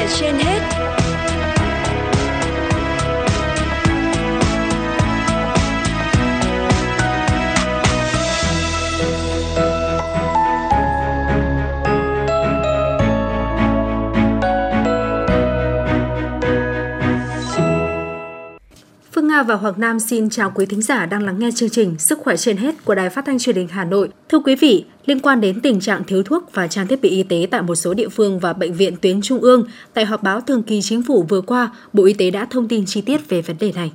là trên hết. Phương Nga và Hoàng Nam xin chào quý thính giả đang lắng nghe chương trình Sức khỏe trên hết của Đài Phát thanh Truyền hình Hà Nội. Thưa quý vị, liên quan đến tình trạng thiếu thuốc và trang thiết bị y tế tại một số địa phương và bệnh viện tuyến trung ương, tại họp báo thường kỳ chính phủ vừa qua, Bộ Y tế đã thông tin chi tiết về vấn đề này.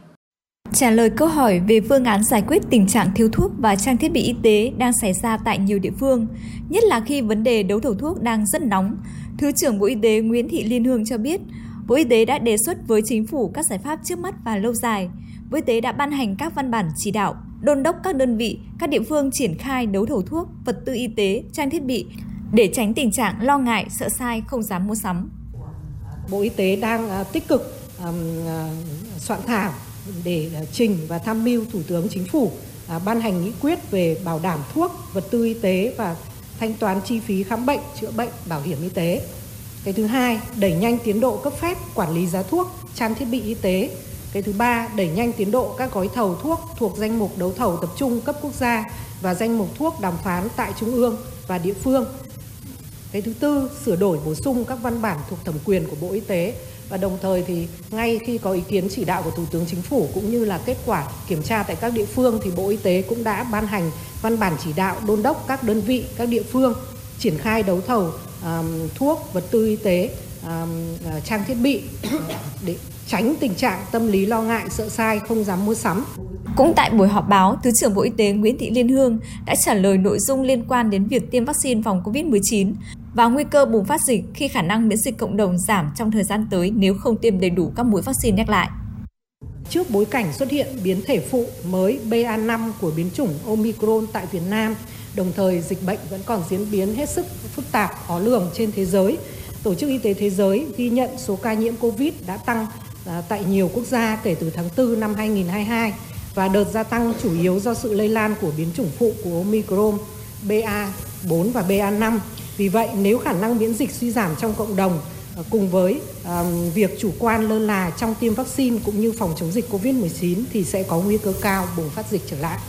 Trả lời câu hỏi về phương án giải quyết tình trạng thiếu thuốc và trang thiết bị y tế đang xảy ra tại nhiều địa phương, nhất là khi vấn đề đấu thầu thuốc đang rất nóng, Thứ trưởng Bộ Y tế Nguyễn Thị Liên Hương cho biết, Bộ Y tế đã đề xuất với chính phủ các giải pháp trước mắt và lâu dài. Bộ Y tế đã ban hành các văn bản chỉ đạo, đôn đốc các đơn vị, các địa phương triển khai đấu thầu thuốc, vật tư y tế, trang thiết bị để tránh tình trạng lo ngại, sợ sai, không dám mua sắm. Bộ Y tế đang à, tích cực à, soạn thảo để à, trình và tham mưu Thủ tướng Chính phủ ban hành nghị quyết về bảo đảm thuốc, vật tư y tế và thanh toán chi phí khám bệnh, chữa bệnh, bảo hiểm y tế. Cái thứ hai, đẩy nhanh tiến độ cấp phép quản lý giá thuốc, trang thiết bị y tế. Cái thứ ba, đẩy nhanh tiến độ các gói thầu thuốc thuộc danh mục đấu thầu tập trung cấp quốc gia và danh mục thuốc đàm phán tại trung ương và địa phương. Cái thứ tư, sửa đổi bổ sung các văn bản thuộc thẩm quyền của Bộ Y tế và đồng thời thì ngay khi có ý kiến chỉ đạo của Thủ tướng Chính phủ cũng như là kết quả kiểm tra tại các địa phương thì Bộ Y tế cũng đã ban hành văn bản chỉ đạo đôn đốc các đơn vị, các địa phương triển khai đấu thầu um, thuốc, vật tư y tế, um, uh, trang thiết bị để tránh tình trạng tâm lý lo ngại, sợ sai, không dám mua sắm. Cũng tại buổi họp báo, Thứ trưởng Bộ Y tế Nguyễn Thị Liên Hương đã trả lời nội dung liên quan đến việc tiêm vaccine phòng COVID-19 và nguy cơ bùng phát dịch khi khả năng miễn dịch cộng đồng giảm trong thời gian tới nếu không tiêm đầy đủ các mũi vaccine nhắc lại. Trước bối cảnh xuất hiện biến thể phụ mới BA5 của biến chủng Omicron tại Việt Nam, đồng thời dịch bệnh vẫn còn diễn biến hết sức phức tạp, khó lường trên thế giới, Tổ chức Y tế Thế giới ghi nhận số ca nhiễm COVID đã tăng à, tại nhiều quốc gia kể từ tháng 4 năm 2022 và đợt gia tăng chủ yếu do sự lây lan của biến chủng phụ của Omicron BA4 và BA5. Vì vậy, nếu khả năng miễn dịch suy giảm trong cộng đồng à, cùng với um, việc chủ quan lơ là trong tiêm vaccine cũng như phòng chống dịch COVID-19 thì sẽ có nguy cơ cao bùng phát dịch trở lại.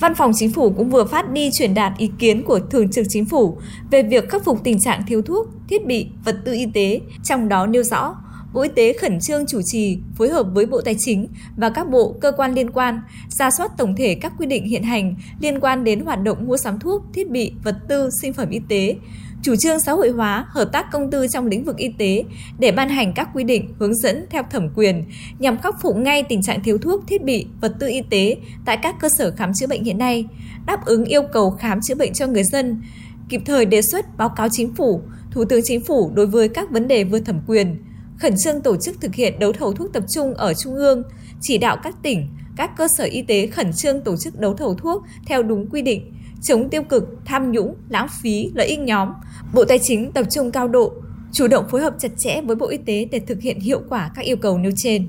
Văn phòng Chính phủ cũng vừa phát đi truyền đạt ý kiến của Thường trực Chính phủ về việc khắc phục tình trạng thiếu thuốc, thiết bị, vật tư y tế, trong đó nêu rõ Bộ Y tế khẩn trương chủ trì, phối hợp với Bộ Tài chính và các bộ, cơ quan liên quan, ra soát tổng thể các quy định hiện hành liên quan đến hoạt động mua sắm thuốc, thiết bị, vật tư, sinh phẩm y tế, chủ trương xã hội hóa, hợp tác công tư trong lĩnh vực y tế để ban hành các quy định hướng dẫn theo thẩm quyền nhằm khắc phục ngay tình trạng thiếu thuốc, thiết bị, vật tư y tế tại các cơ sở khám chữa bệnh hiện nay, đáp ứng yêu cầu khám chữa bệnh cho người dân, kịp thời đề xuất báo cáo chính phủ, Thủ tướng Chính phủ đối với các vấn đề vượt thẩm quyền, khẩn trương tổ chức thực hiện đấu thầu thuốc tập trung ở Trung ương, chỉ đạo các tỉnh, các cơ sở y tế khẩn trương tổ chức đấu thầu thuốc theo đúng quy định, chống tiêu cực, tham nhũng, lãng phí, lợi ích nhóm. Bộ Tài chính tập trung cao độ, chủ động phối hợp chặt chẽ với Bộ Y tế để thực hiện hiệu quả các yêu cầu nêu trên.